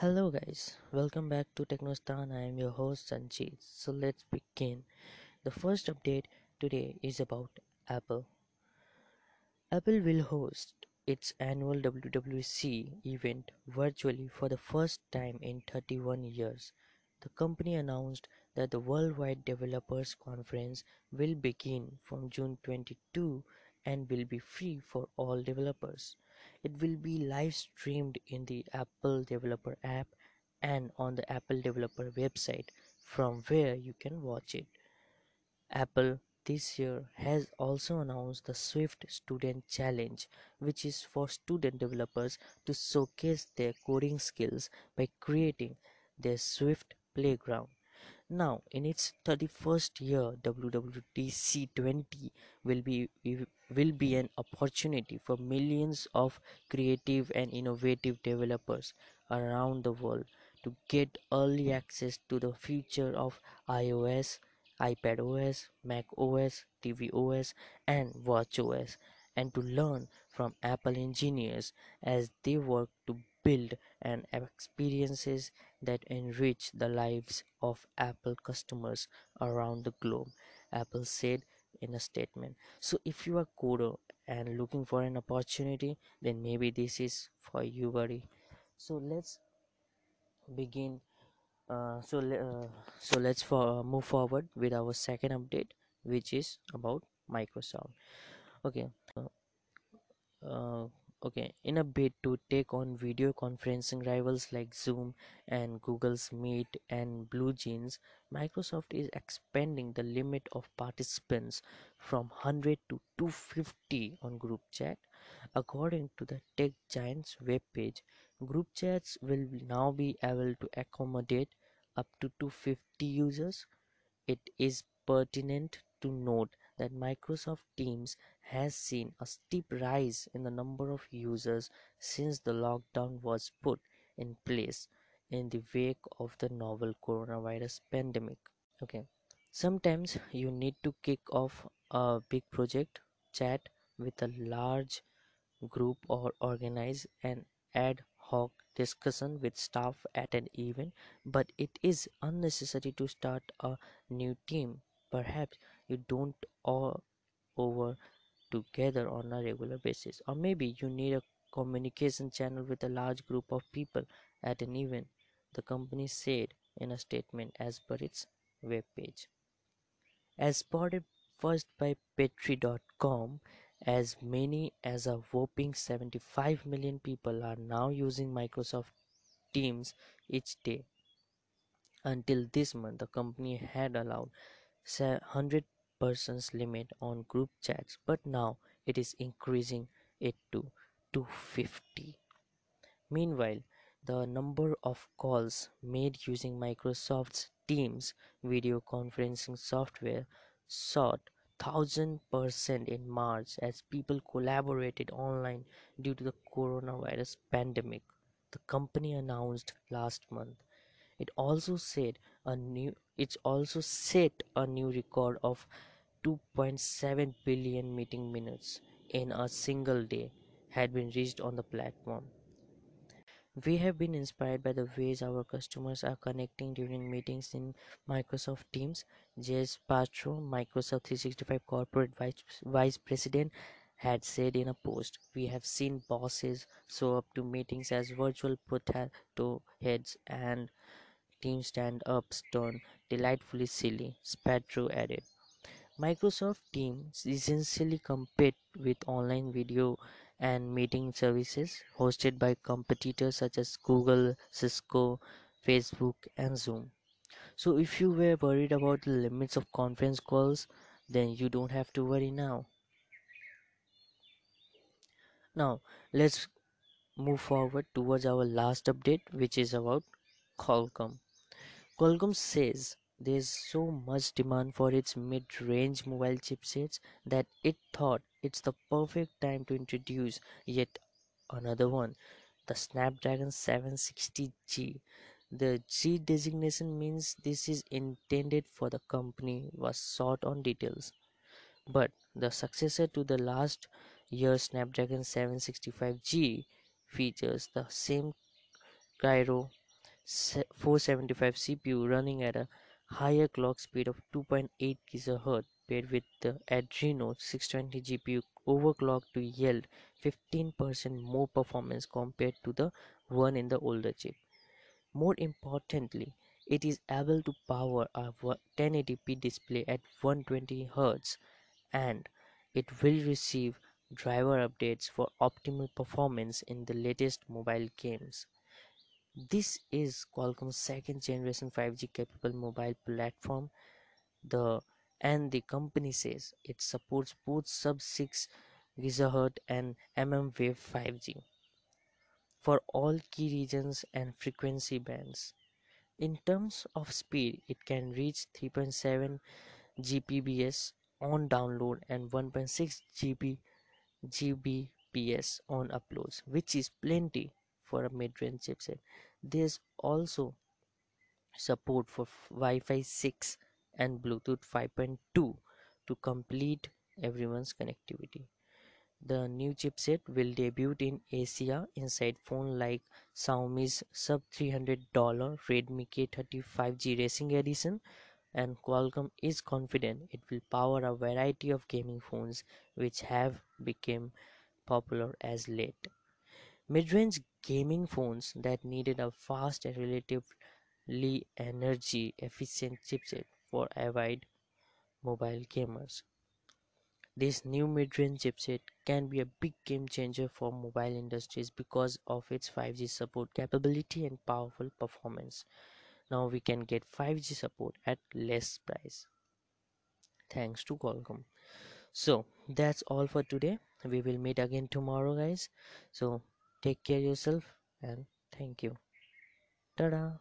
Hello guys, welcome back to Technostan. I am your host Sanjeev. So let's begin. The first update today is about Apple. Apple will host its annual WWDC event virtually for the first time in 31 years. The company announced that the Worldwide Developers Conference will begin from June 22 and will be free for all developers. It will be live streamed in the Apple Developer app and on the Apple Developer website from where you can watch it. Apple this year has also announced the Swift Student Challenge, which is for student developers to showcase their coding skills by creating their Swift playground. Now, in its 31st year, WWDC 20 will be will be an opportunity for millions of creative and innovative developers around the world to get early access to the future of iOS, iPadOS, macOS, tvOS, and watchOS, and to learn from Apple engineers as they work to build and experiences that enrich the lives of Apple customers around the globe. Apple said in a statement. So if you are coder and looking for an opportunity, then maybe this is for you, buddy. So let's begin. Uh, so uh, so let's for, uh, move forward with our second update, which is about Microsoft. Okay. Uh, okay in a bid to take on video conferencing rivals like zoom and google's meet and BlueJeans microsoft is expanding the limit of participants from 100 to 250 on group chat. According to the tech giant's webpage group chats will now be able to accommodate up to 250 users. It is pertinent to note that Microsoft Teams has seen a steep rise in the number of users since the lockdown was put in place in the wake of the novel coronavirus pandemic. Okay, sometimes you need to kick off a big project, chat with a large group, or organize an ad hoc discussion with staff at an event, but it is unnecessary to start a new team. Perhaps you don't all over together on a regular basis, or maybe you need a communication channel with a large group of people at an event, the company said in a statement as per its webpage. As spotted first by Petri.com, as many as a whopping 75 million people are now using Microsoft Teams each day. Until this month, the company had allowed 100 persons limit on group chats, but now it is increasing it to 250. Meanwhile, the number of calls made using Microsoft's Teams video conferencing software soared thousand percent in March as people collaborated online due to the coronavirus pandemic. The company announced last month. It also said a new it's also set a new record of 2.7 billion meeting minutes in a single day had been reached on the platform. We have been inspired by the ways our customers are connecting during meetings in Microsoft Teams. Jared Spataro, Microsoft 365 Corporate Vice, Vice President, had said in a post, We have seen bosses show up to meetings as virtual potato heads and team stand ups turn delightfully silly, Spataro added. Microsoft Teams essentially compete with online video and meeting services hosted by competitors such as Google, Cisco, Facebook, and Zoom. So if you were worried about the limits of conference calls, then you don't have to worry now. Now, let's move forward towards our last update, which is about Qualcomm. Qualcomm says there's so much demand for its mid-range mobile chipsets that it thought it's the perfect time to introduce yet another one, the Snapdragon 760G. The G designation means this is intended for the company was sought on details. But the successor to the last year's Snapdragon 765G features the same Kryo 475 CPU running at a higher clock speed of 2.8 GHz paired with the Adreno 620 GPU overclocked to yield 15% more performance compared to the one in the older chip. More importantly, it is able to power a 1080p display at 120 Hz and it will receive driver updates for optimal performance in the latest mobile games. This is Qualcomm's second generation 5G capable mobile platform. The and the company says it supports both sub 6 GHz and mmWave 5G for all key regions and frequency bands. In terms of speed, it can reach 3.7 Gbps on download and 1.6 GB Gbps on uploads, which is plenty for a mid-range chipset. There's also support for Wi-Fi 6 and Bluetooth 5.2 to complete everyone's connectivity. The new chipset will debut in Asia inside phone like Xiaomi's sub $300 Redmi K30 5G Racing Edition and Qualcomm is confident it will power a variety of gaming phones which have become popular as late. Mid-range gaming phones that needed a fast and relatively energy efficient chipset for avid mobile gamers. This new mid-range chipset can be a big game changer for mobile industries because of its 5G support capability and powerful performance. Now we can get 5G support at less price. Thanks to Qualcomm. So that's all for today. We will meet again tomorrow guys. So take care yourself and thank you. Ta-da!